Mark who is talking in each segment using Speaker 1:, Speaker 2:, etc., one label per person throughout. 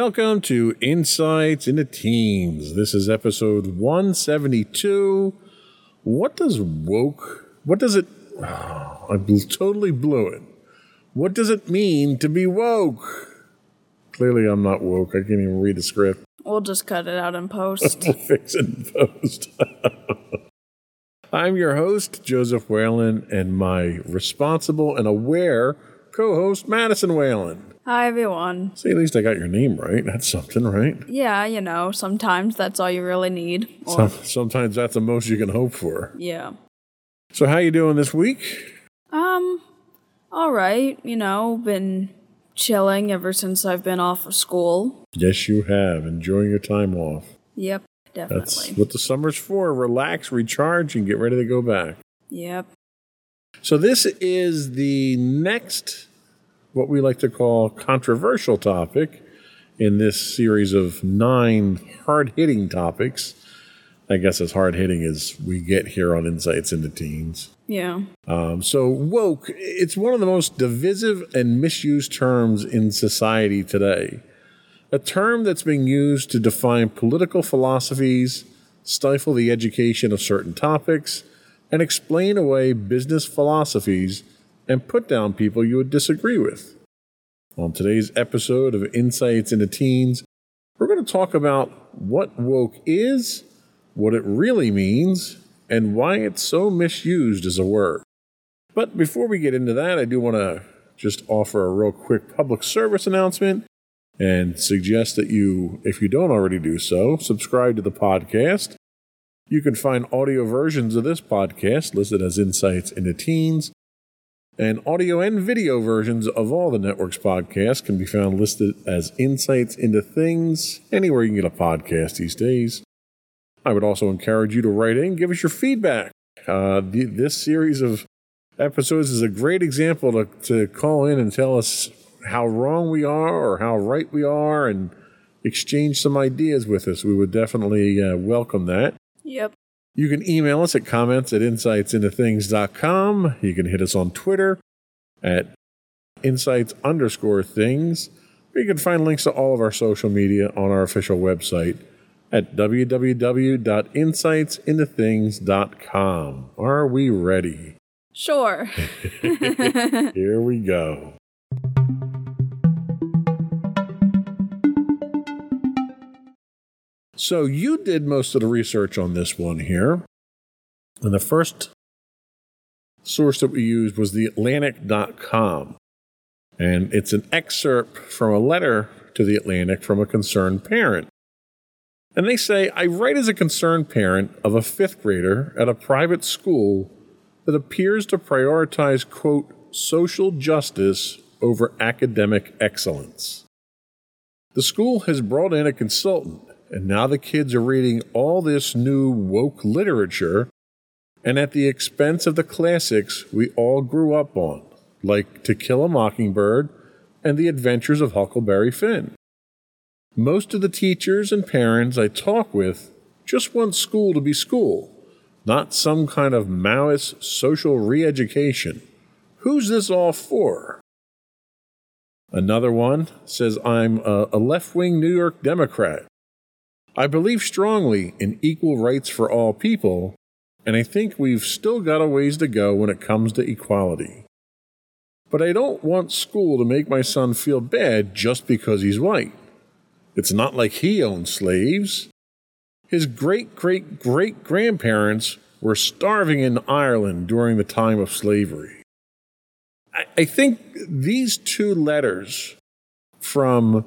Speaker 1: Welcome to Insights into Teens. This is episode 172. What does woke, what does it, oh, I totally blew it. What does it mean to be woke? Clearly, I'm not woke. I can't even read the script.
Speaker 2: We'll just cut it out in post.
Speaker 1: We'll fix it in post. I'm your host, Joseph Whalen, and my responsible and aware co host, Madison Whalen.
Speaker 2: Hi, everyone.
Speaker 1: See, at least I got your name right. That's something, right?
Speaker 2: Yeah, you know, sometimes that's all you really need. Or,
Speaker 1: Some, sometimes that's the most you can hope for.
Speaker 2: yeah.
Speaker 1: So, how you doing this week?
Speaker 2: Um, all right. You know, been chilling ever since I've been off of school.
Speaker 1: Yes, you have. Enjoying your time off.
Speaker 2: Yep, definitely.
Speaker 1: That's what the summer's for. Relax, recharge, and get ready to go back.
Speaker 2: Yep.
Speaker 1: So, this is the next, what we like to call controversial topic in this series of nine hard hitting topics. I guess as hard hitting as we get here on Insights into Teens.
Speaker 2: Yeah.
Speaker 1: Um, so, woke, it's one of the most divisive and misused terms in society today. A term that's being used to define political philosophies, stifle the education of certain topics, and explain away business philosophies and put down people you would disagree with. On today's episode of Insights into Teens, we're going to talk about what woke is, what it really means, and why it's so misused as a word. But before we get into that, I do want to just offer a real quick public service announcement and suggest that you, if you don't already do so, subscribe to the podcast. You can find audio versions of this podcast listed as Insights into Teens, and audio and video versions of all the network's podcasts can be found listed as Insights into Things anywhere you can get a podcast these days. I would also encourage you to write in, give us your feedback. Uh, the, this series of episodes is a great example to, to call in and tell us how wrong we are or how right we are and exchange some ideas with us. We would definitely uh, welcome that.
Speaker 2: Yep.
Speaker 1: You can email us at comments at insightsintothings.com. You can hit us on Twitter at insights underscore things. Or you can find links to all of our social media on our official website at www.insightsintothings.com. Are we ready?
Speaker 2: Sure.
Speaker 1: Here we go. So you did most of the research on this one here. And the first source that we used was the Atlantic.com. And it's an excerpt from a letter to the Atlantic from a concerned parent. And they say, I write as a concerned parent of a fifth grader at a private school that appears to prioritize, quote, social justice over academic excellence. The school has brought in a consultant, and now the kids are reading all this new woke literature, and at the expense of the classics we all grew up on, like To Kill a Mockingbird and The Adventures of Huckleberry Finn. Most of the teachers and parents I talk with just want school to be school, not some kind of Maoist social re education. Who's this all for? Another one says, I'm a, left wing New York Democrat. I believe strongly in equal rights for all people, and I think we've still got a ways to go when it comes to equality. But I don't want school to make my son feel bad just because he's white. It's not like he owned slaves. His great great great grandparents were starving in Ireland during the time of slavery. I think these two letters from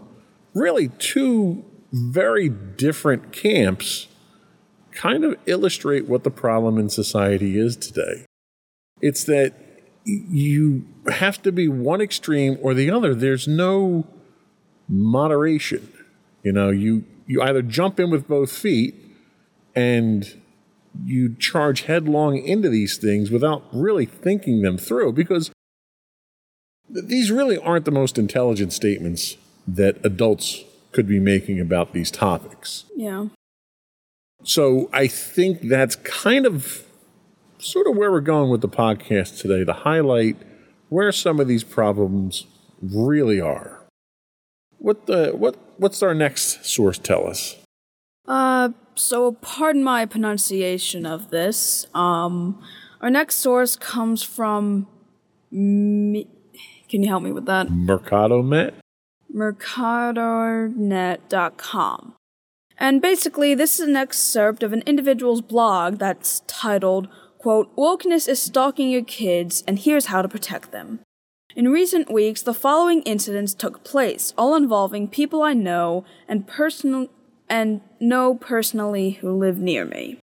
Speaker 1: really two very different camps kind of illustrate what the problem in society is today. It's that you have to be one extreme or the other. There's no moderation. You know, you, you either jump in with both feet and you charge headlong into these things without really thinking them through because these really aren't the most intelligent statements that adults could be making about these topics.
Speaker 2: Yeah.
Speaker 1: So I think that's kind of sort of where we're going with the podcast today to highlight where some of these problems really are. What the what what's our next source tell us?
Speaker 2: Uh, so pardon my pronunciation of this. Um, our next source comes from. Me- Can you help me with that?
Speaker 1: Mercado Met?
Speaker 2: mercadonet.com. And basically, this is an excerpt of an individual's blog that's titled, quote, Wokeness is stalking your kids, and here's how to protect them. In recent weeks, the following incidents took place, all involving people I know and personal and know personally who live near me.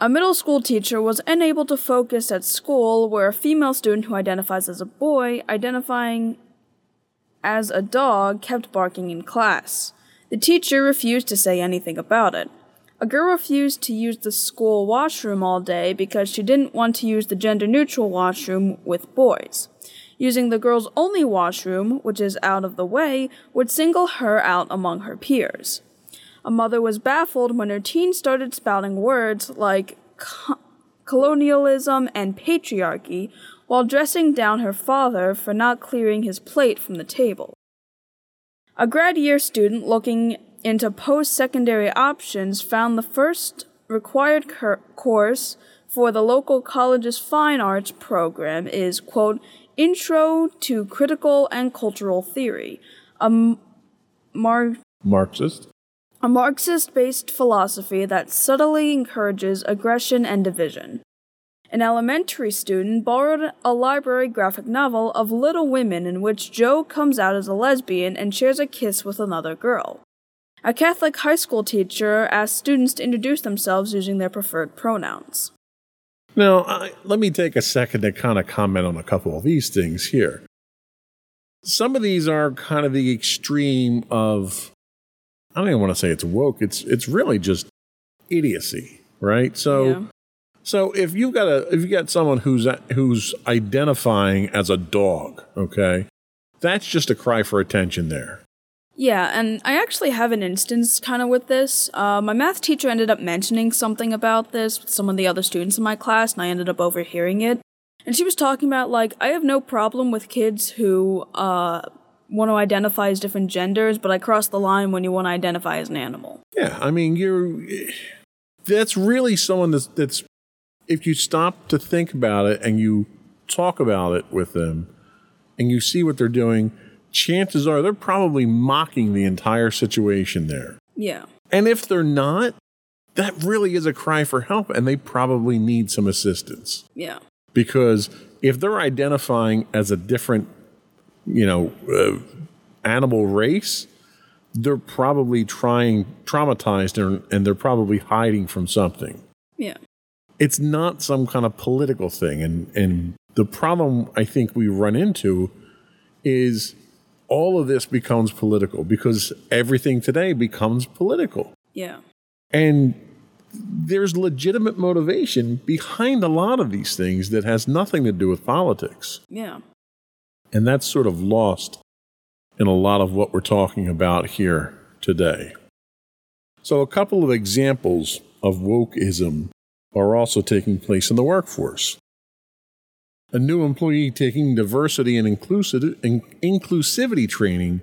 Speaker 2: A middle school teacher was unable to focus at school where a female student who identifies as a boy, identifying as a dog, kept barking in class. The teacher refused to say anything about it. A girl refused to use the school washroom all day because she didn't want to use the gender neutral washroom with boys. Using the girls' only washroom, which is out of the way, would single her out among her peers. A mother was baffled when her teen started spouting words like co- colonialism and patriarchy while dressing down her father for not clearing his plate from the table. A grad year student looking into post secondary options found the first required cur- course for the local college's fine arts program is, quote, Intro to Critical and Cultural Theory, a m- mar-
Speaker 1: Marxist?
Speaker 2: a Marxist based philosophy that subtly encourages aggression and division. An elementary student borrowed a library graphic novel of Little Women in which Jo comes out as a lesbian and shares a kiss with another girl. A Catholic high school teacher asked students to introduce themselves using their preferred pronouns.
Speaker 1: Now, I, let me take a second to kind of comment on a couple of these things here. Some of these are kind of the extreme of, I don't even want to say it's woke. It's it's really just idiocy, right? So,
Speaker 2: Yeah.
Speaker 1: So if you've got a if you got someone who's who's identifying as a dog, okay, that's just a cry for attention there.
Speaker 2: Yeah, and I actually have an instance kind of with this. Uh, my math teacher ended up mentioning something about this with some of the other students in my class, and I ended up overhearing it. And she was talking about, like, I have no problem with kids who uh, want to identify as different genders, but I cross the line when you want to identify as an animal.
Speaker 1: Yeah, I mean, you're that's really someone that's that's if you stop to think about it and you talk about it with them and you see what they're doing, chances are they're probably mocking the entire situation there.
Speaker 2: Yeah.
Speaker 1: And if they're not, that really is a cry for help and they probably need some assistance
Speaker 2: Yeah.
Speaker 1: because if they're identifying as a different, you know, uh, animal race, they're probably trying traumatized and, and they're probably hiding from something.
Speaker 2: Yeah.
Speaker 1: It's not some kind of political thing, and and the problem I think we run into is all of this becomes political because everything today becomes political.
Speaker 2: Yeah.
Speaker 1: And there's legitimate motivation behind a lot of these things that has nothing to do with politics.
Speaker 2: Yeah.
Speaker 1: And that's sort of lost in a lot of what we're talking about here today. So, a couple of examples of wokeism are also taking place in the workforce. A new employee taking diversity and inclusivity training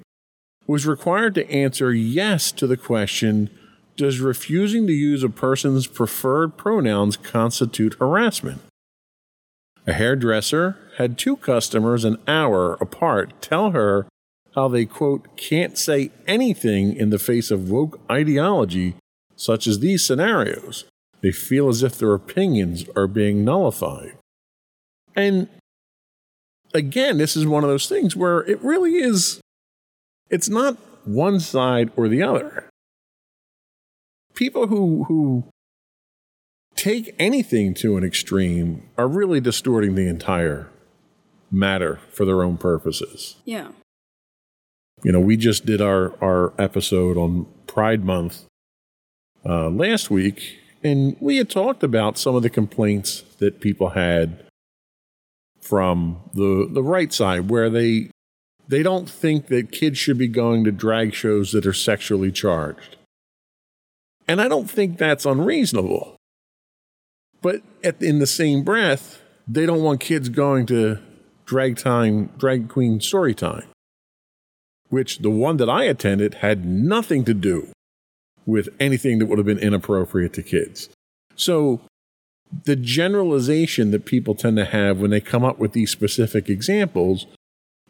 Speaker 1: was required to answer yes to the question Does refusing to use a person's preferred pronouns constitute harassment? A hairdresser had two customers an hour apart tell her how they, quote, can't say anything in the face of woke ideology such as these scenarios. They feel as if their opinions are being nullified. And again, this is one of those things where it really is, it's not one side or the other. People who, who take anything to an extreme are really distorting the entire matter for their own purposes.
Speaker 2: Yeah.
Speaker 1: You know, we just did our, our episode on Pride Month uh, last week, and we had talked about some of the complaints that people had from the the right side, where they they don't think that kids should be going to drag shows that are sexually charged. And I don't think that's unreasonable. But at, in the same breath, they don't want kids going to drag time, drag queen story time, which the one that I attended had nothing to do with anything that would have been inappropriate to kids. So the generalization that people tend to have when they come up with these specific examples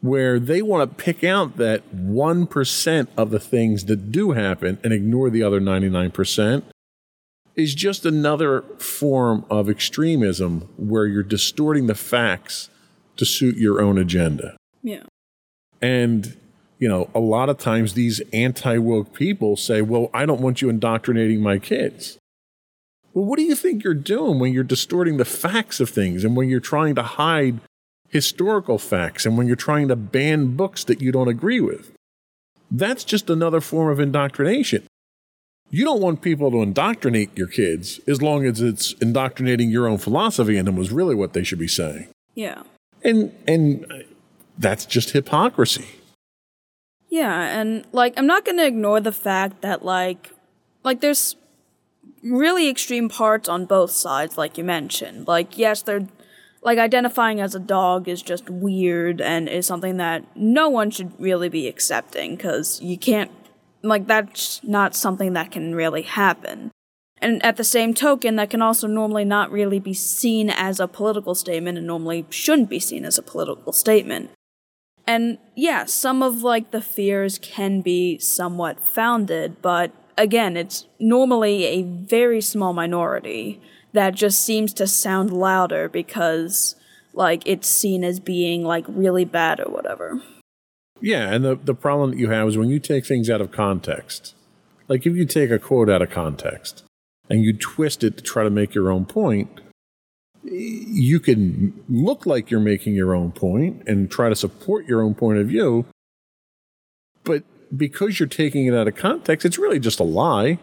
Speaker 1: where they want to pick out that 1% of the things that do happen and ignore the other 99% is just another form of extremism where you're distorting the facts to suit your own agenda.
Speaker 2: Yeah.
Speaker 1: And, you know, a lot of times these anti woke people say, well, I don't want you indoctrinating my kids. Well, what do you think you're doing when you're distorting the facts of things and when you're trying to hide historical facts and when you're trying to ban books that you don't agree with? That's just another form of indoctrination. You don't want people to indoctrinate your kids as long as it's indoctrinating your own philosophy in them was really what they should be saying.
Speaker 2: Yeah.
Speaker 1: And and that's just hypocrisy.
Speaker 2: Yeah, and like I'm not going to ignore the fact that like like there's really extreme parts on both sides like you mentioned. Like yes, they're like identifying as a dog is just weird and is something that no one should really be accepting cuz you can't like that's not something that can really happen. And at the same token, that can also normally not really be seen as a political statement and normally shouldn't be seen as a political statement. And yeah, some of like the fears can be somewhat founded, but again, it's normally a very small minority that just seems to sound louder because like it's seen as being like really bad or whatever.
Speaker 1: Yeah, and the, the problem that you have is when you take things out of context. Like if you take a quote out of context and you twist it to try to make your own point, you can look like you're making your own point and try to support your own point of view. But because you're taking it out of context, it's really just a lie.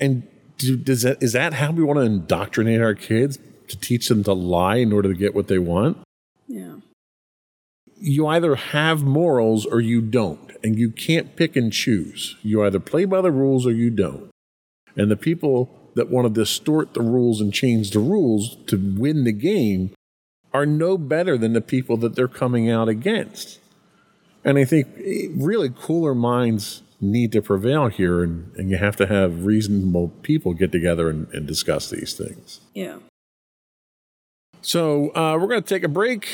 Speaker 1: And do, does that, is that how we want to indoctrinate our kids to teach them to lie in order to get what they want?
Speaker 2: Yeah
Speaker 1: you either have morals or you don't, and you can't pick and choose. You either play by the rules or you don't. And the people that want to distort the rules and change the rules to win the game are no better than the people that they're coming out against. And I think eh, really cooler minds need to prevail here, and, and you have to have reasonable people get together and, and discuss these things.
Speaker 2: Yeah.
Speaker 1: So uh, we're going to take a break.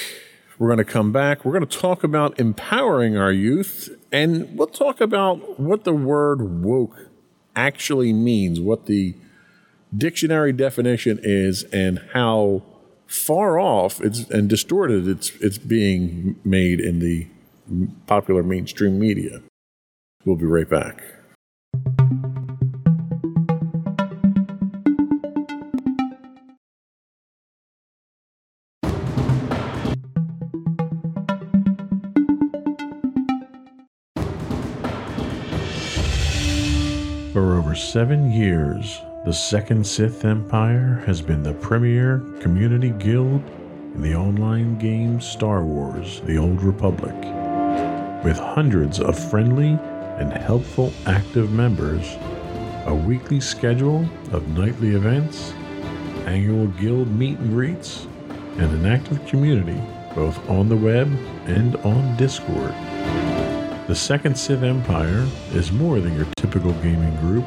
Speaker 1: We're going to come back. We're going to talk about empowering our youth, and we'll talk about what the word woke actually means, what the dictionary definition is, and how far off it's and distorted it's it's being made in the popular mainstream media. We'll be right back. For over seven years, the Second Sith Empire has been the premier community guild in the online game Star Wars The Old Republic. With hundreds of friendly and helpful active members, a weekly schedule of nightly events, annual guild meet and greets, and an active community both on the web and on Discord. The Second Sith Empire is more than your typical gaming group.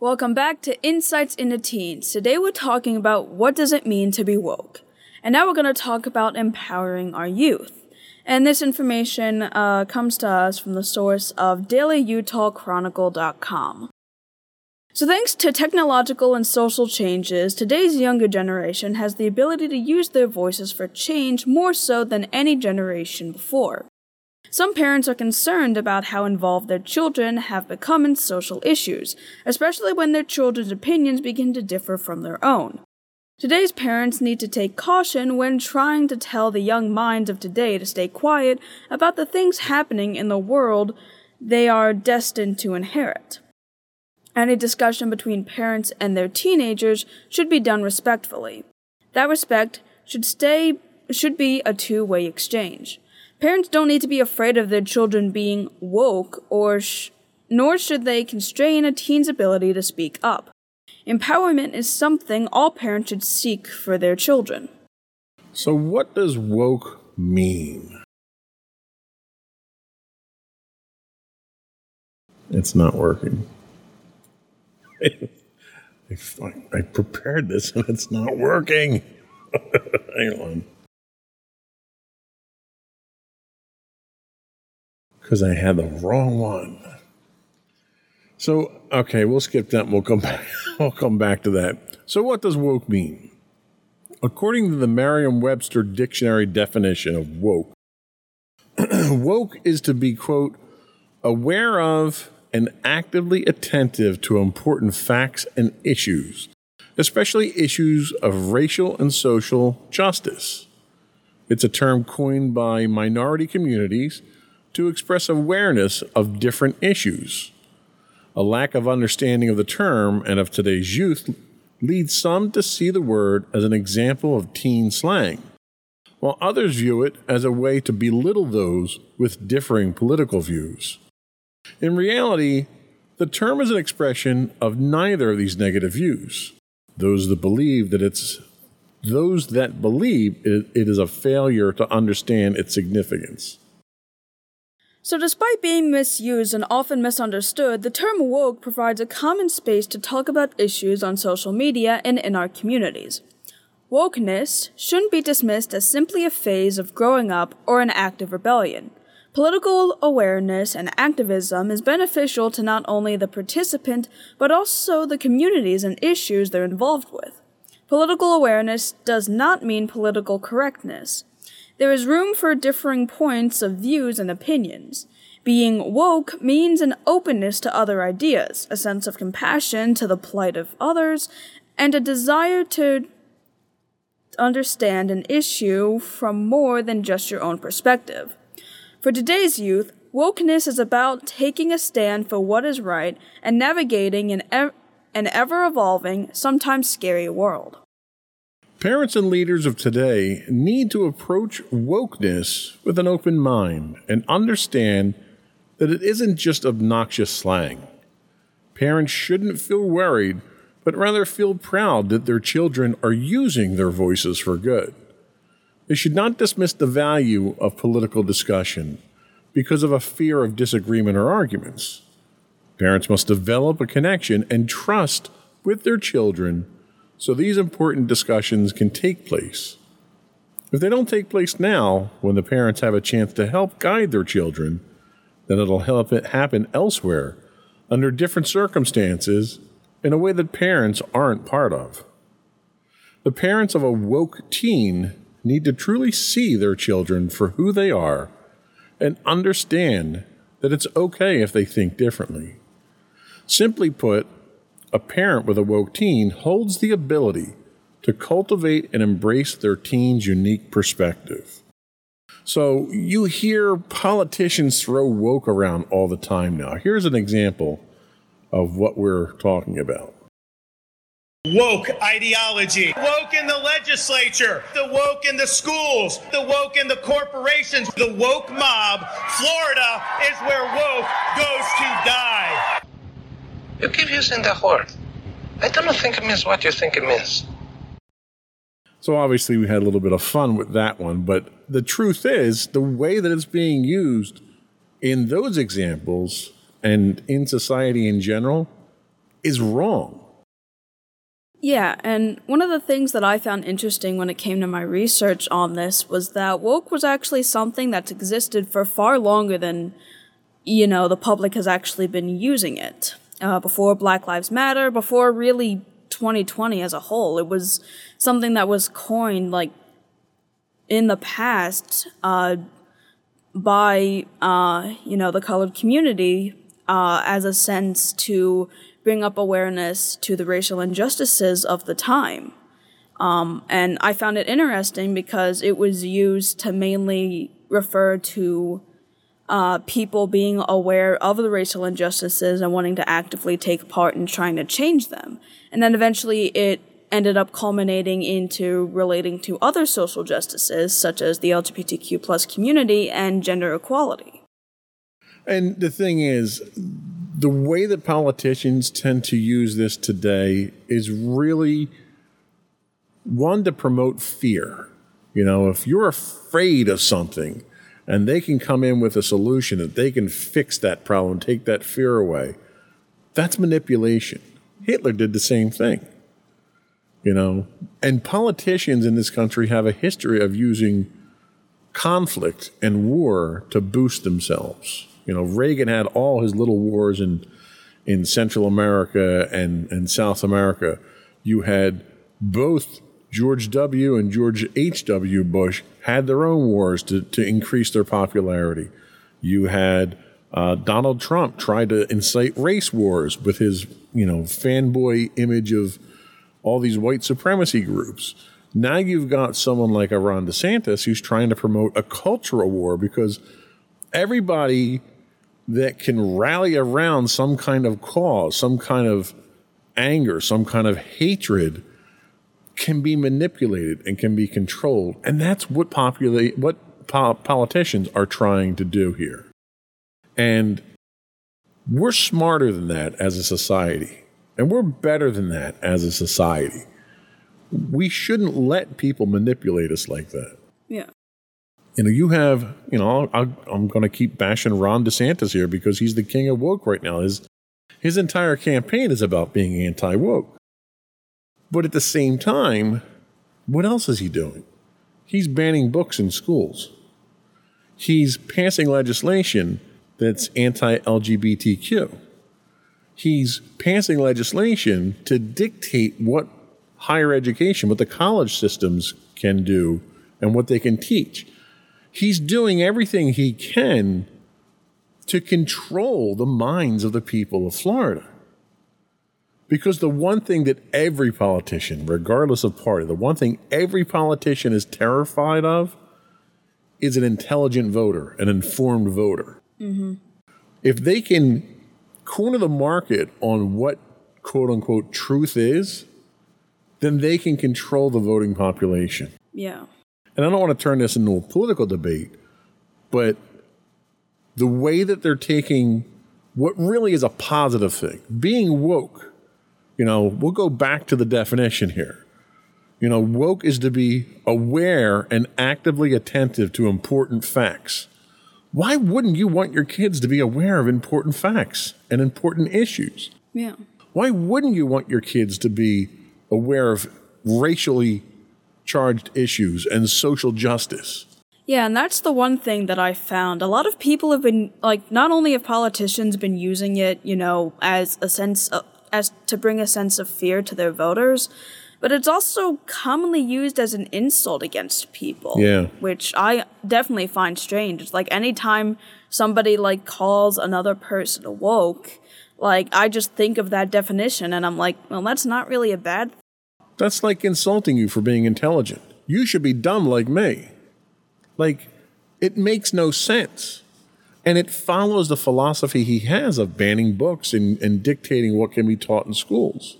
Speaker 2: Welcome back to Insights into Teens. Today we're talking about what does it mean to be woke. And now we're going to talk about empowering our youth. And this information uh, comes to us from the source of dailyutahchronicle.com. So, thanks to technological and social changes, today's younger generation has the ability to use their voices for change more so than any generation before. Some parents are concerned about how involved their children have become in social issues, especially when their children's opinions begin to differ from their own. Today's parents need to take caution when trying to tell the young minds of today to stay quiet about the things happening in the world they are destined to inherit. Any discussion between parents and their teenagers should be done respectfully. That respect should stay should be a two-way exchange. Parents don't need to be afraid of their children being woke or sh- nor should they constrain a teen's ability to speak up. Empowerment is something all parents should seek for their children.
Speaker 1: So what does woke mean? It's not working. I prepared this and it's not working. Hang on. Because I had the wrong one. So, okay, we'll skip that we'll come back. we'll come back to that. So, what does woke mean? According to the Merriam Webster Dictionary definition of woke, woke is to be, quote, aware of and actively attentive to important facts and issues, especially issues of racial and social justice. It's a term coined by minority communities to express awareness of different issues. A lack of understanding of the term and of today's youth leads some to see the word as an example of teen slang, while others view it as a way to belittle those with differing political views. In reality, the term is an expression of neither of these negative views. Those that believe that it's those that believe it, it is a failure to understand its significance.
Speaker 2: So, despite being misused and often misunderstood, the term woke provides a common space to talk about issues on social media and in our communities. Wokeness shouldn't be dismissed as simply a phase of growing up or an act of rebellion. Political awareness and activism is beneficial to not only the participant, but also the communities and issues they're involved with. Political awareness does not mean political correctness. There is room for differing points of views and opinions. Being woke means an openness to other ideas, a sense of compassion to the plight of others, and a desire to understand an issue from more than just your own perspective. For today's youth, wokeness is about taking a stand for what is right and navigating an, ev- an ever evolving, sometimes scary world.
Speaker 1: Parents and leaders of today need to approach wokeness with an open mind and understand that it isn't just obnoxious slang. Parents shouldn't feel worried, but rather feel proud that their children are using their voices for good. They should not dismiss the value of political discussion because of a fear of disagreement or arguments. Parents must develop a connection and trust with their children so these important discussions can take place. If they don't take place now, when the parents have a chance to help guide their children, then it'll help it happen elsewhere, under different circumstances, in a way that parents aren't part of. The parents of a woke teen need to truly see their children for who they are and understand that it's okay if they think differently. Simply put, a parent with a woke teen holds the ability to cultivate and embrace their teen's unique perspective. So you hear politicians throw woke around all the time now. Here's an example of what we're talking about.
Speaker 3: Woke ideology, woke in the legislature, the woke in the schools, the woke in the corporations, the woke mob. Florida is where woke goes to die.
Speaker 4: You keep using that word. I don't think it means what you think it means.
Speaker 1: So obviously we had a little bit of fun with that one, but the truth is the way that it's being used in those examples and in society in general is wrong.
Speaker 2: Yeah, and one of the things that I found interesting when it came to my research on this was that woke was actually something that's existed for far longer than, you know, the public has actually been using it. Uh, before Black Lives Matter, before really 2020 as a whole, it was something that was coined, like, in the past, uh, by, uh, you know, the colored community, uh, as a sense to bring up awareness to the racial injustices of the time. Um, and I found it interesting because it was used to mainly refer to uh, people being aware of the racial injustices and wanting to actively take part in trying to change them. And then eventually it ended up culminating into relating to other social justices such as the LGBTQ plus community and gender equality.
Speaker 1: And the thing is, the way that politicians tend to use this today is really one to promote fear. You know, if you're afraid of something and they can come in with a solution that they can fix that problem, take that fear away, that's manipulation. Hitler did the same thing. You know, and politicians in this country have a history of using conflict and war to boost themselves. You know, Reagan had all his little wars in in Central America and, and South America. You had both George W. and George H.W. Bush had their own wars to, to increase their popularity. You had uh, Donald Trump tried to incite race wars with his, you know, fanboy image of all these white supremacy groups. Now you've got someone like Ron DeSantis who's trying to promote a cultural war because everybody that can rally around some kind of cause, some kind of anger, some kind of hatred can be manipulated and can be controlled. And that's what populate what po- politicians are trying to do here. And we're smarter than that as a society. And we're better than that as a society. We shouldn't let people manipulate us like that.
Speaker 2: Yeah
Speaker 1: you know, you have, you know, i am going to keep bashing Ron DeSantis here because he's the king of woke right now. His his entire campaign is about being anti woke. But at the same time, what else is he doing? He's banning books in schools. He's passing legislation that's anti LGBTQ. He's passing legislation to dictate what higher education, what the college systems can do, and what they can teach he's doing everything he can to control the minds of the people of Florida. Because the one thing that every politician, regardless of party, the one thing every politician is terrified of is an intelligent voter, an informed voter. Mm-hmm. If they can corner the market on what quote unquote truth is, then they can control the voting population.
Speaker 2: Yeah
Speaker 1: and I don't want to turn this into a political debate, but the way that they're taking what really is a positive thing, being woke, you know, we'll go back to the definition here. You know, woke is to be aware and actively attentive to important facts. Why wouldn't you want your kids to be aware of important facts and important issues?
Speaker 2: Yeah.
Speaker 1: Why wouldn't you want your kids to be aware of racially charged issues and social justice.
Speaker 2: Yeah, and that's the one thing that I found. A lot of people have been like not only have politicians been using it, you know, as a sense of, as to bring a sense of fear to their voters, but it's also commonly used as an insult against people.
Speaker 1: Yeah.
Speaker 2: Which I definitely find strange. It's like anytime somebody like calls another person woke, like I just think of that definition and I'm like, well, that's not really a bad thing.
Speaker 1: that's like insulting you for being intelligent. You should be dumb like me. Like, it makes no sense. And it follows the philosophy he has of banning books and, and dictating what can be taught in schools.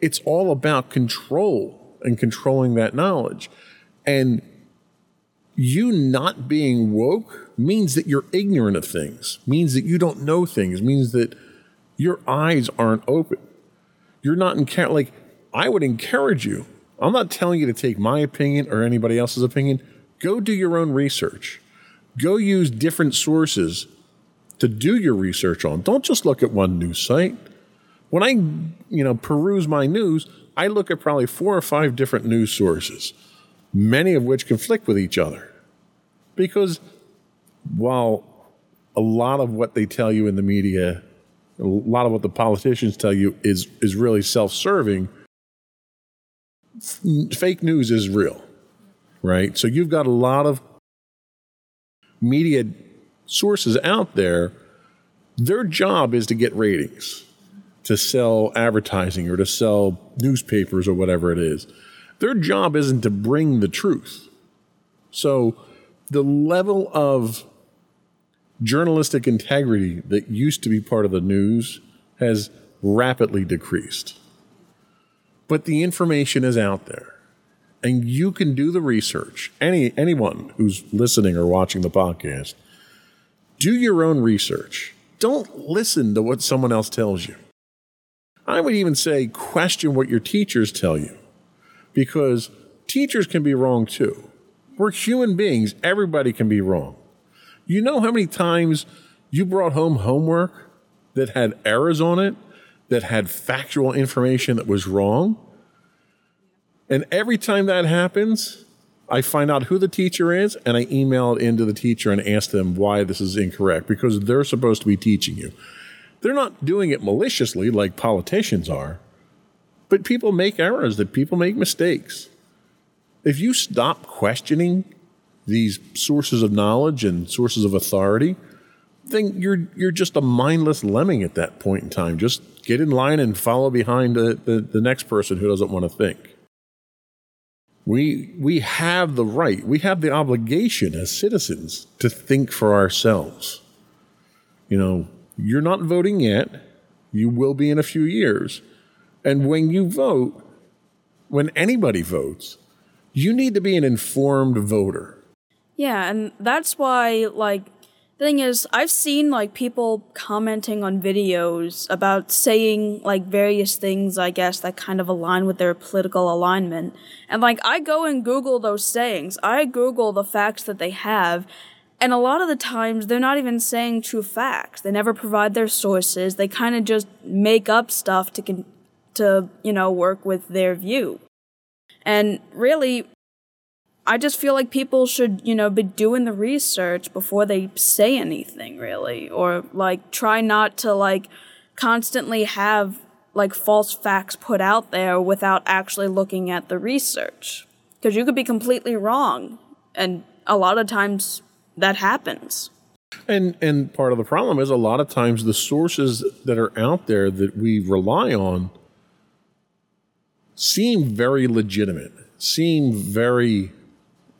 Speaker 1: It's all about control and controlling that knowledge. And you not being woke means that you're ignorant of things, means that you don't know things, means that your eyes aren't open. You're not in like I would encourage you. I'm not telling you to take my opinion or anybody else's opinion. Go do your own research. Go use different sources to do your research on. Don't just look at one news site. When I, you know, peruse my news, I look at probably four or five different news sources, many of which conflict with each other. Because while a lot of what they tell you in the media, a lot of what the politicians tell you is is really self-serving, fake news is real. Right? So you've got a lot of media sources out there, their job is to get ratings, to sell advertising or to sell newspapers or whatever it is. Their job isn't to bring the truth. So the level of journalistic integrity that used to be part of the news has rapidly decreased. But the information is out there. And you can do the research. Any anyone who's listening or watching the podcast do your own research. Don't listen to what someone else tells you. I would even say question what your teachers tell you because teachers can be wrong too. We're human beings, everybody can be wrong. You know how many times you brought home homework that had errors on it, that had factual information that was wrong? And every time that happens, I find out who the teacher is and I email it into the teacher and ask them why this is incorrect because they're supposed to be teaching you. They're not doing it maliciously like politicians are, but people make errors, that people make mistakes. If you stop questioning these sources of knowledge and sources of authority, then you're you're just a mindless lemming at that point in time. Just get in line and follow behind the, the, the next person who doesn't want to think. We, we have the right, we have the obligation as citizens to think for ourselves. You know, you're not voting yet, you will be in a few years. And when you vote, when anybody votes, you need to be an informed voter.
Speaker 2: Yeah, and that's why, like, thing is, I've seen like people commenting on videos about saying like various things, I guess, that kind of align with their political alignment. And like, I go and Google those sayings. I Google the facts that they have. And a lot of the times, they're not even saying true facts. They never provide their sources. They kind of just make up stuff to, con- to, you know, work with their view. And really, I just feel like people should, you know, be doing the research before they say anything, really, or like try not to like constantly have like false facts put out there without actually looking at the research. Because you could be completely wrong, and a lot of times that happens.
Speaker 1: And and part of the problem is a lot of times the sources that are out there that we rely on seem very legitimate, seem very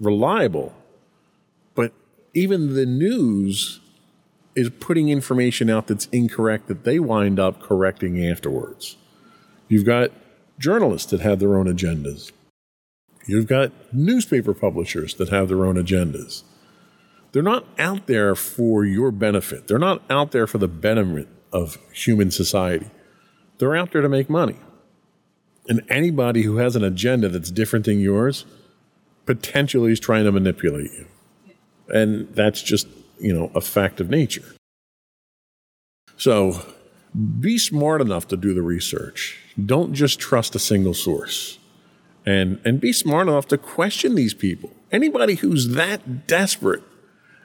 Speaker 1: reliable. But even the news is putting information out that's incorrect that they wind up correcting afterwards. You've got journalists that have their own agendas. You've got newspaper publishers that have their own agendas. They're not out there for your benefit. They're not out there for the betterment of human society. They're out there to make money. And anybody who has an agenda that's different than yours potentially is trying to manipulate you. And that's just, you know, a fact of nature. So be smart enough to do the research. Don't just trust a single source. And, and be smart enough to question these people. Anybody who's that desperate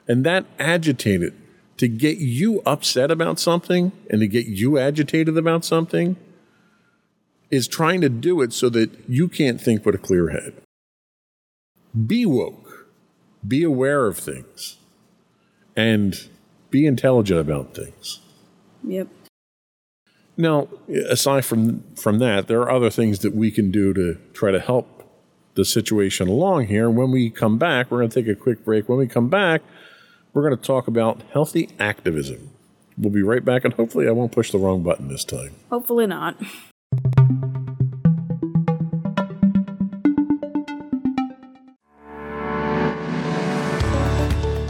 Speaker 1: and that agitated to get you upset about something and to get you agitated about something is trying to do it so that you can't think with a clear head. Be woke, be aware of things, and be intelligent about things.
Speaker 2: Yep.
Speaker 1: Now, aside from from that, there are other things that we can do to try to help the situation along here. When we come back, we're going to take a quick break. When we come back, we're going to talk about healthy activism. We'll be right back, and hopefully, I won't push the wrong button this time.
Speaker 2: Hopefully not.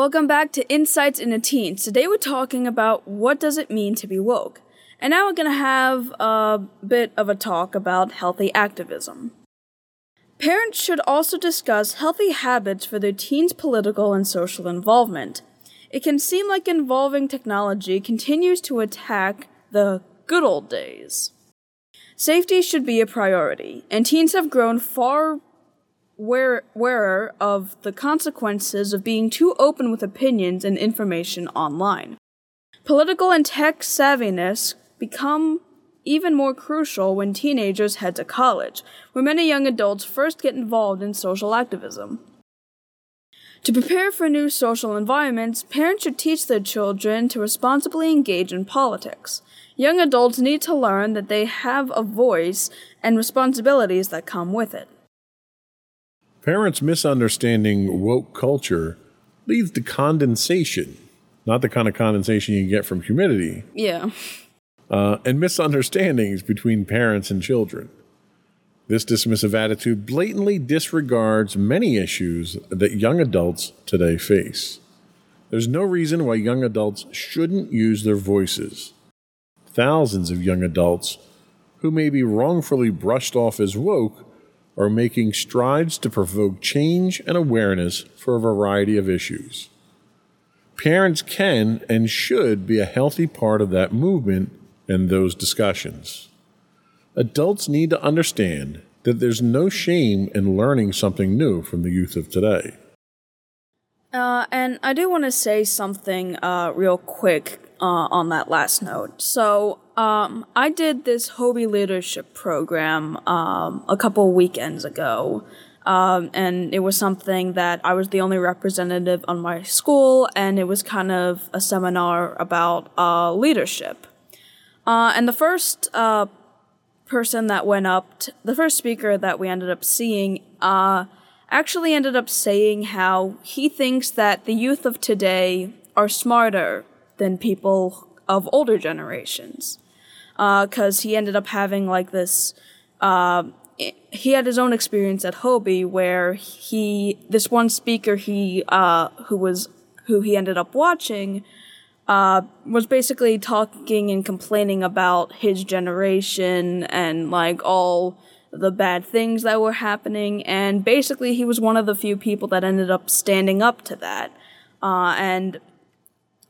Speaker 2: Welcome back to Insights into Teens. Today we're talking about what does it mean to be woke. And now we're going to have a bit of a talk about healthy activism. Parents should also discuss healthy habits for their teens' political and social involvement. It can seem like involving technology continues to attack the good old days. Safety should be a priority, and teens have grown far wary of the consequences of being too open with opinions and information online. Political and tech savviness become even more crucial when teenagers head to college, where many young adults first get involved in social activism. To prepare for new social environments, parents should teach their children to responsibly engage in politics. Young adults need to learn that they have a voice and responsibilities that come with it.
Speaker 1: Parents misunderstanding woke culture leads to condensation, not the kind of condensation you get from humidity.
Speaker 2: Yeah.
Speaker 1: Uh, and misunderstandings between parents and children. This dismissive attitude blatantly disregards many issues that young adults today face. There's no reason why young adults shouldn't use their voices. Thousands of young adults who may be wrongfully brushed off as woke are making strides to provoke change and awareness for a variety of issues. Parents can and should be a healthy part of that movement and those discussions. Adults need to understand that there's no shame in learning something new from the youth of today.
Speaker 2: Uh, and I do want to say something uh, real quick uh, on that last note. So, um, I did this HOBY leadership program um, a couple weekends ago. Um, and it was something that I was the only representative on my school, and it was kind of a seminar about uh, leadership. Uh, and the first uh, person that went up, t- the first speaker that we ended up seeing, uh, actually ended up saying how he thinks that the youth of today are smarter than people of older generations. Because uh, he ended up having like this, uh, he had his own experience at HOBY where he, this one speaker he, uh, who was, who he ended up watching, uh, was basically talking and complaining about his generation and like all the bad things that were happening, and basically he was one of the few people that ended up standing up to that. Uh, and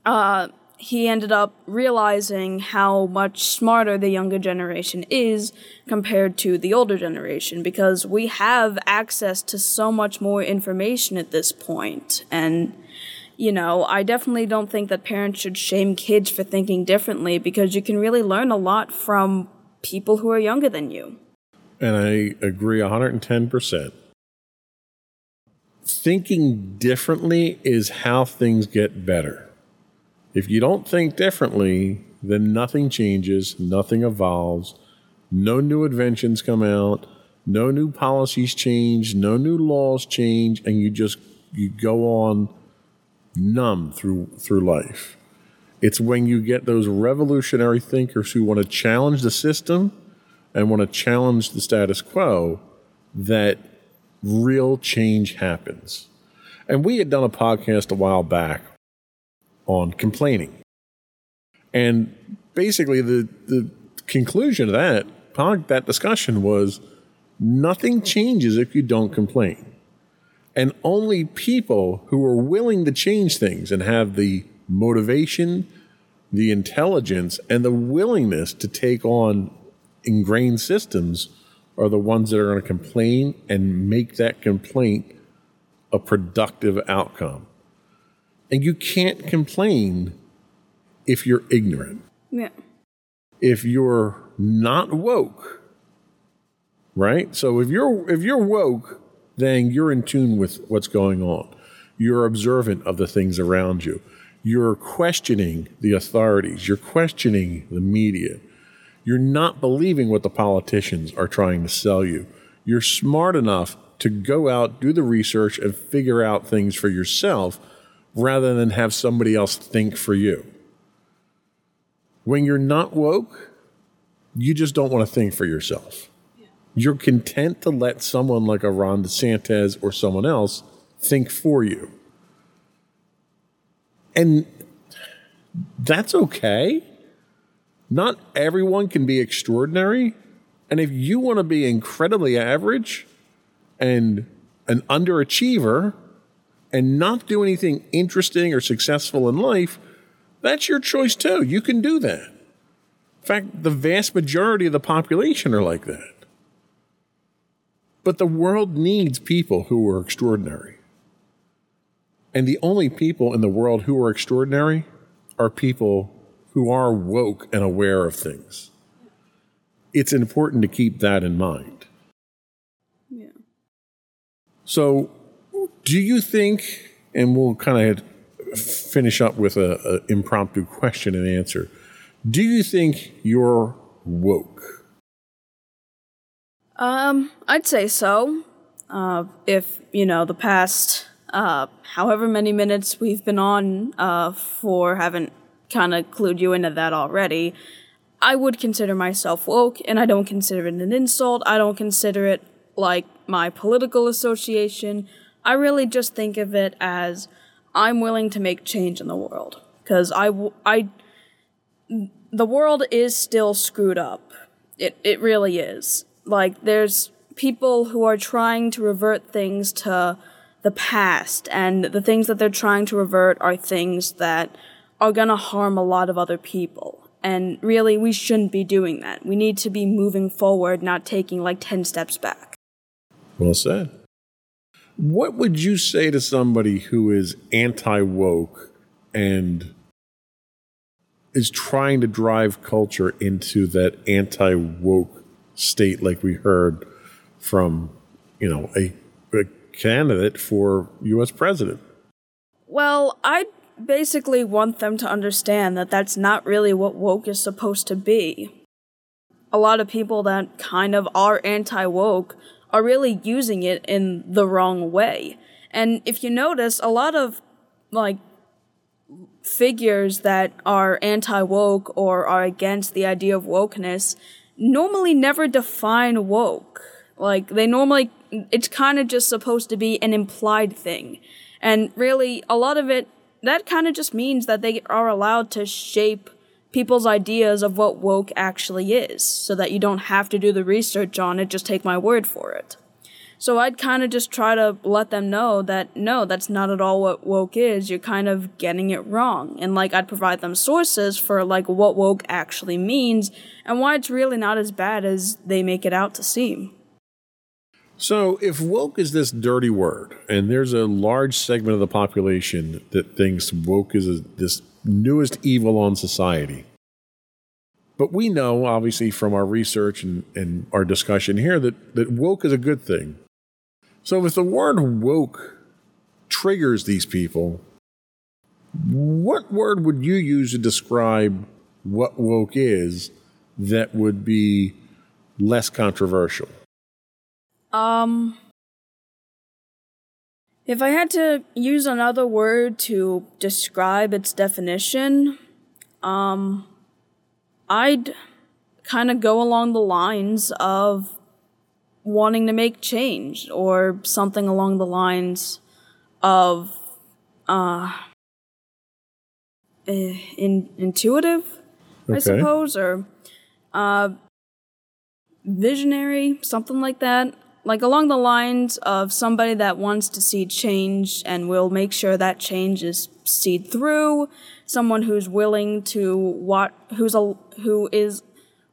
Speaker 2: uh, he ended up realizing how much smarter the younger generation is compared to the older generation because we have access to so much more information at this point and you know, I definitely don't think that parents should shame kids for thinking differently because you can really learn a lot from people who are younger than you.
Speaker 1: And I agree 110%. Thinking differently is how things get better. If you don't think differently, then nothing changes, nothing evolves, no new inventions come out, no new policies change, no new laws change, and you just you go on numb through through life. It's when you get those revolutionary thinkers who want to challenge the system and want to challenge the status quo that real change happens. And we had done a podcast a while back on complaining. And basically the the conclusion of that that discussion was nothing changes if you don't complain. And only people who are willing to change things and have the motivation the intelligence and the willingness to take on ingrained systems are the ones that are going to complain and make that complaint a productive outcome. And you can't complain if you're ignorant.
Speaker 2: Yeah.
Speaker 1: If you're not woke, right? So if you're if you're woke, then you're in tune with what's going on. You're observant of the things around you. You're questioning the authorities. You're questioning the media. You're not believing what the politicians are trying to sell you. You're smart enough to go out, do the research, and figure out things for yourself rather than have somebody else think for you. When you're not woke, you just don't want to think for yourself. You're content to let someone like a Ron DeSantis or someone else think for you. And that's okay. Not everyone can be extraordinary. And if you want to be incredibly average and an underachiever and not do anything interesting or successful in life, that's your choice too. You can do that. In fact, the vast majority of the population are like that. But the world needs people who are extraordinary. And the only people in the world who are extraordinary are people who are woke and aware of things. It's important to keep that in mind.
Speaker 2: Yeah.
Speaker 1: So, do you think, and we'll kind of finish up with an impromptu question and answer. Do you think you're woke?
Speaker 2: Um, I'd say so. Uh, if, you know, the past, uh, however many minutes we've been on, uh, for haven't kind of clued you into that already, I would consider myself woke, and I don't consider it an insult. I don't consider it like my political association. I really just think of it as I'm willing to make change in the world. Because I, I, the world is still screwed up. It, it really is. Like, there's people who are trying to revert things to the past, and the things that they're trying to revert are things that are gonna harm a lot of other people. And really, we shouldn't be doing that. We need to be moving forward, not taking like 10 steps back.
Speaker 1: Well said. What would you say to somebody who is anti woke and is trying to drive culture into that anti woke state, like we heard from, you know, a, a candidate for U.S. president?
Speaker 2: Well, I basically want them to understand that that's not really what woke is supposed to be. A lot of people that kind of are anti woke are really using it in the wrong way. And if you notice, a lot of like figures that are anti woke or are against the idea of wokeness normally never define woke. Like, they normally, it's kind of just supposed to be an implied thing. And really, a lot of it, that kind of just means that they are allowed to shape people's ideas of what woke actually is, so that you don't have to do the research on it, just take my word for it. So I'd kind of just try to let them know that no, that's not at all what woke is. You're kind of getting it wrong. And like I'd provide them sources for like what woke actually means and why it's really not as bad as they make it out to seem.
Speaker 1: So, if woke is this dirty word, and there's a large segment of the population that thinks woke is this newest evil on society, but we know, obviously, from our research and, and our discussion here, that, that woke is a good thing. So, if the word woke triggers these people, what word would you use to describe what woke is that would be less controversial?
Speaker 2: Um, if I had to use another word to describe its definition, um, I'd kind of go along the lines of wanting to make change or something along the lines of, uh, eh, in, intuitive, I suppose, or, uh, visionary, something like that. Like along the lines of somebody that wants to see change and will make sure that change is seen through. someone who's willing to watch, who's a, who is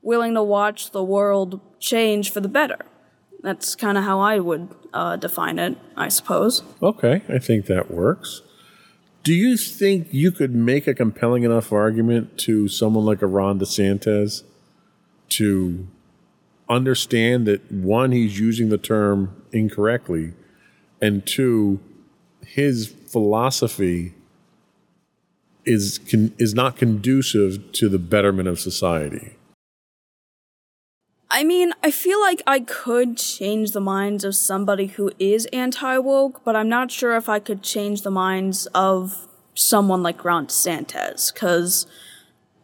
Speaker 2: willing to watch the world change for the better. That's kind of how I would uh, define it, I suppose.
Speaker 1: Okay, I think that works. Do you think you could make a compelling enough argument to someone like a Ron DeSantis to understand that one, he's using the term incorrectly, and two, his philosophy is con- is not conducive to the betterment of society?
Speaker 2: I mean, I feel like I could change the minds of somebody who is anti woke, but I'm not sure if I could change the minds of someone like Ron DeSantis. Because,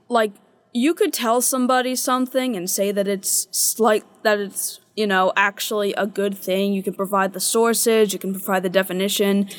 Speaker 2: like, you could tell somebody something and say that it's slight, that it's, you know, actually a good thing. You can provide the sources, you can provide the definition,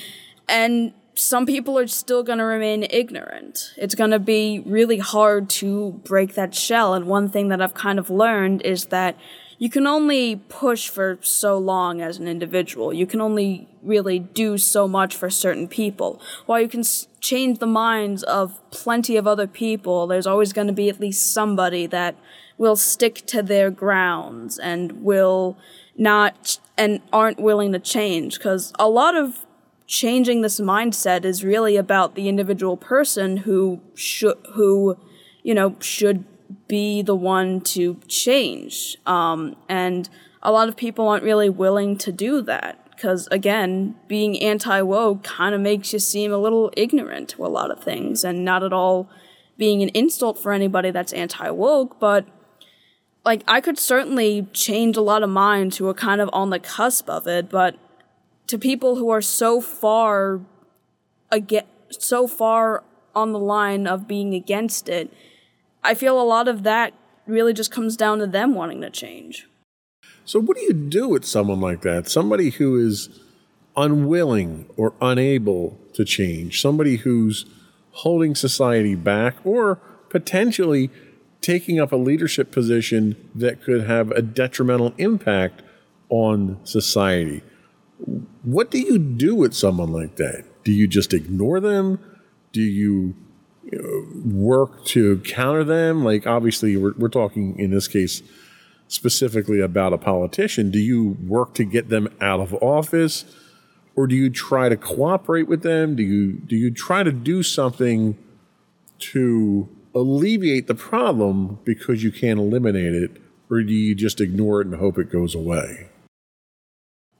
Speaker 2: and some people are still going to remain ignorant. It's going to be really hard to break that shell. And one thing that I've kind of learned is that you can only push for so long as an individual. You can only really do so much for certain people. While you can change the minds of plenty of other people, there's always going to be at least somebody that will stick to their grounds and will not and aren't willing to change because a lot of changing this mindset is really about the individual person who should who you know should be the one to change um, and a lot of people aren't really willing to do that because again being anti-woke kind of makes you seem a little ignorant to a lot of things and not at all being an insult for anybody that's anti-woke but like i could certainly change a lot of minds who are kind of on the cusp of it but to people who are so far again so far on the line of being against it i feel a lot of that really just comes down to them wanting to change
Speaker 1: So, what do you do with someone like that? Somebody who is unwilling or unable to change, somebody who's holding society back or potentially taking up a leadership position that could have a detrimental impact on society. What do you do with someone like that? Do you just ignore them? Do you, work to counter them? Like, obviously, we're, we're talking in this case specifically about a politician. Do you work to get them out of office? Or do you try to cooperate with them? Do you do you try to do something to alleviate the problem because you can't eliminate it, or do you just ignore it and hope it goes away?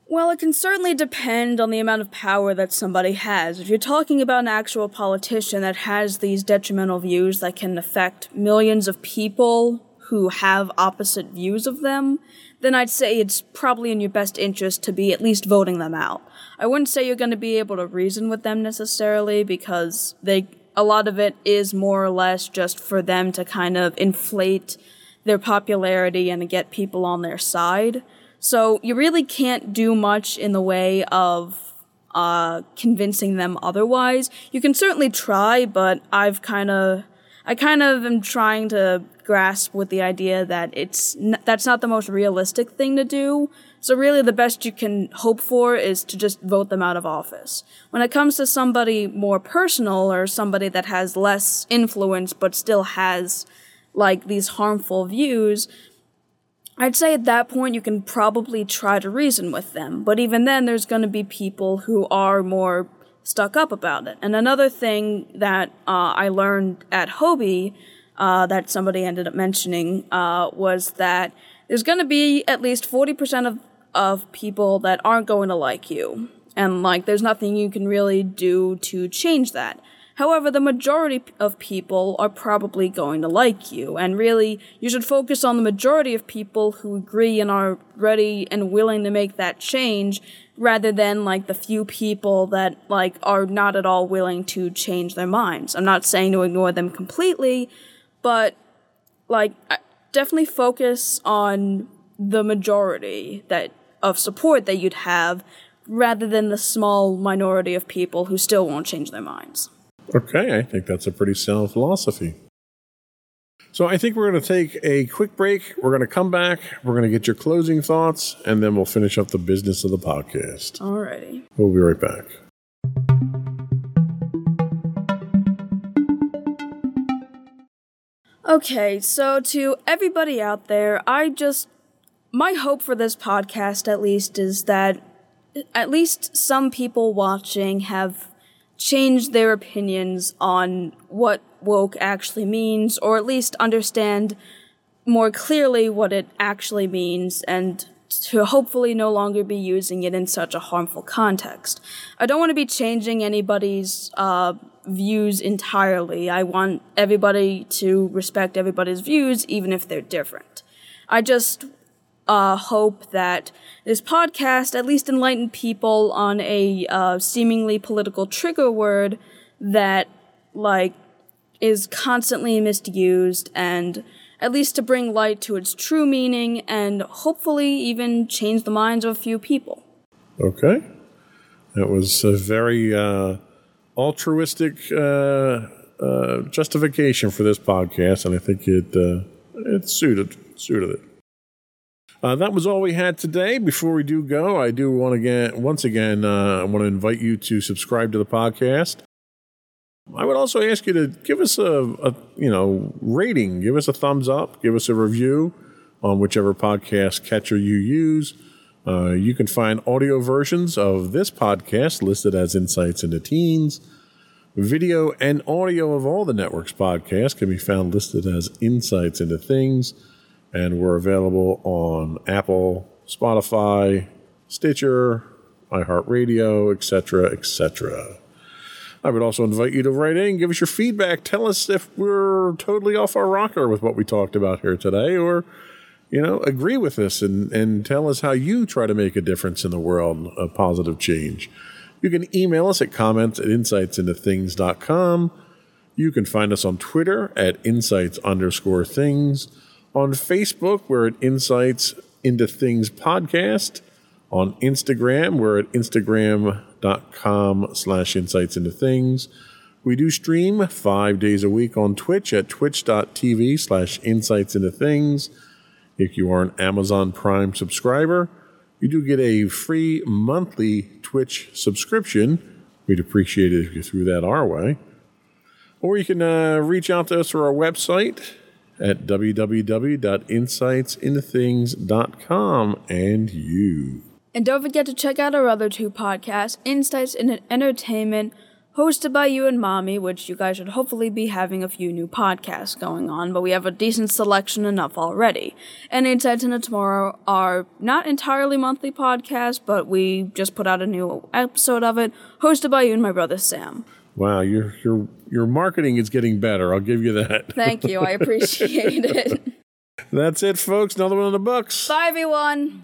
Speaker 2: Well, it can certainly depend on the amount of power that somebody has. If you're talking about an actual politician that has these detrimental views that can affect millions of people who have opposite views of them, then I'd say it's probably in your best interest to be at least voting them out. I wouldn't say you're going to be able to reason with them necessarily because they a lot of it is more or less just for them to kind of inflate their popularity and to get people on their side. So you really can't do much in the way of uh, convincing them otherwise. You can certainly try, but I've kind of, I kind of am trying to grasp with the idea that it's n- that's not the most realistic thing to do. So really, the best you can hope for is to just vote them out of office. When it comes to somebody more personal or somebody that has less influence but still has like these harmful views, I'd say at that point you can probably try to reason with them, but even then there's going to be people who are more stuck up about it. And another thing that uh, I learned at HOBY uh, that somebody ended up mentioning uh, was that there's going to be at least 40% of, of people that aren't going to like you. And like, there's nothing you can really do to change that. However, the majority of people are probably going to like you, and really, you should focus on the majority of people who agree and are ready and willing to make that change, rather than like the few people that like are not at all willing to change their minds. I'm not saying to ignore them completely, but like definitely focus on the majority that of support that you'd have rather than the small minority of people who still won't change their minds.
Speaker 1: Okay, I think that's a pretty sound philosophy. So I think we're going to take a quick break. We're going to come back. We're going to get your closing thoughts, and then we'll finish up the business of the podcast.
Speaker 2: Alrighty.
Speaker 1: We'll be right back.
Speaker 2: Okay, so to everybody out there, I just. My hope for this podcast, at least, is that at least some people watching have changed their opinions on what woke actually means, or at least understand more clearly what it actually means, and to hopefully no longer be using it in such a harmful context. I don't want to be changing anybody's uh, views entirely. I want everybody to respect everybody's views, even if they're different. I just uh, hope that this podcast at least enlighten people on a uh, seemingly political trigger word that, like, is constantly misused and at least to bring light to its true meaning and hopefully even change the minds of a few people.
Speaker 1: Okay. That was a very uh, altruistic uh, uh, justification for this podcast, and I think it uh, it suited suited it. Uh, that was all we had today. Before we do go, I do want to get once again. Uh, I want to invite you to subscribe to the podcast. I would also ask you to give us a, a you know rating, give us a thumbs up, give us a review on whichever podcast catcher you use. Uh, you can find audio versions of this podcast listed as Insights into Teens. Video and audio of all the network's podcasts can be found listed as Insights into Things, and we're available on Apple, Spotify, Stitcher, iHeartRadio, etc., etc. I would also invite you to write in, give us your feedback, tell us if we're totally off our rocker with what we talked about here today, or you know, agree with us and, and tell us how you try to make a difference in the world, a positive change. You can email us at comments at insightsintothings.com. You can find us on Twitter at insights underscore things. On Facebook, we're at Insights Into Things Podcast. On Instagram, we're at instagram.com slash insights into things. We do stream five days a week on Twitch at twitch.tv slash insights into things. If you are an Amazon Prime subscriber, you do get a free monthly Twitch subscription. We'd appreciate it if you threw that our way. Or you can uh, reach out to us through our website at www.insightsintothings.com and you.
Speaker 2: And don't forget to check out our other two podcasts, Insights in Entertainment, hosted by you and Mommy, which you guys should hopefully be having a few new podcasts going on, but we have a decent selection enough already. And Insights into Tomorrow are not entirely monthly podcasts, but we just put out a new episode of it, hosted by you and my brother Sam.
Speaker 1: Wow, your your your marketing is getting better. I'll give you that.
Speaker 2: Thank you. I appreciate it.
Speaker 1: That's it, folks. Another one in the books.
Speaker 2: Bye, everyone.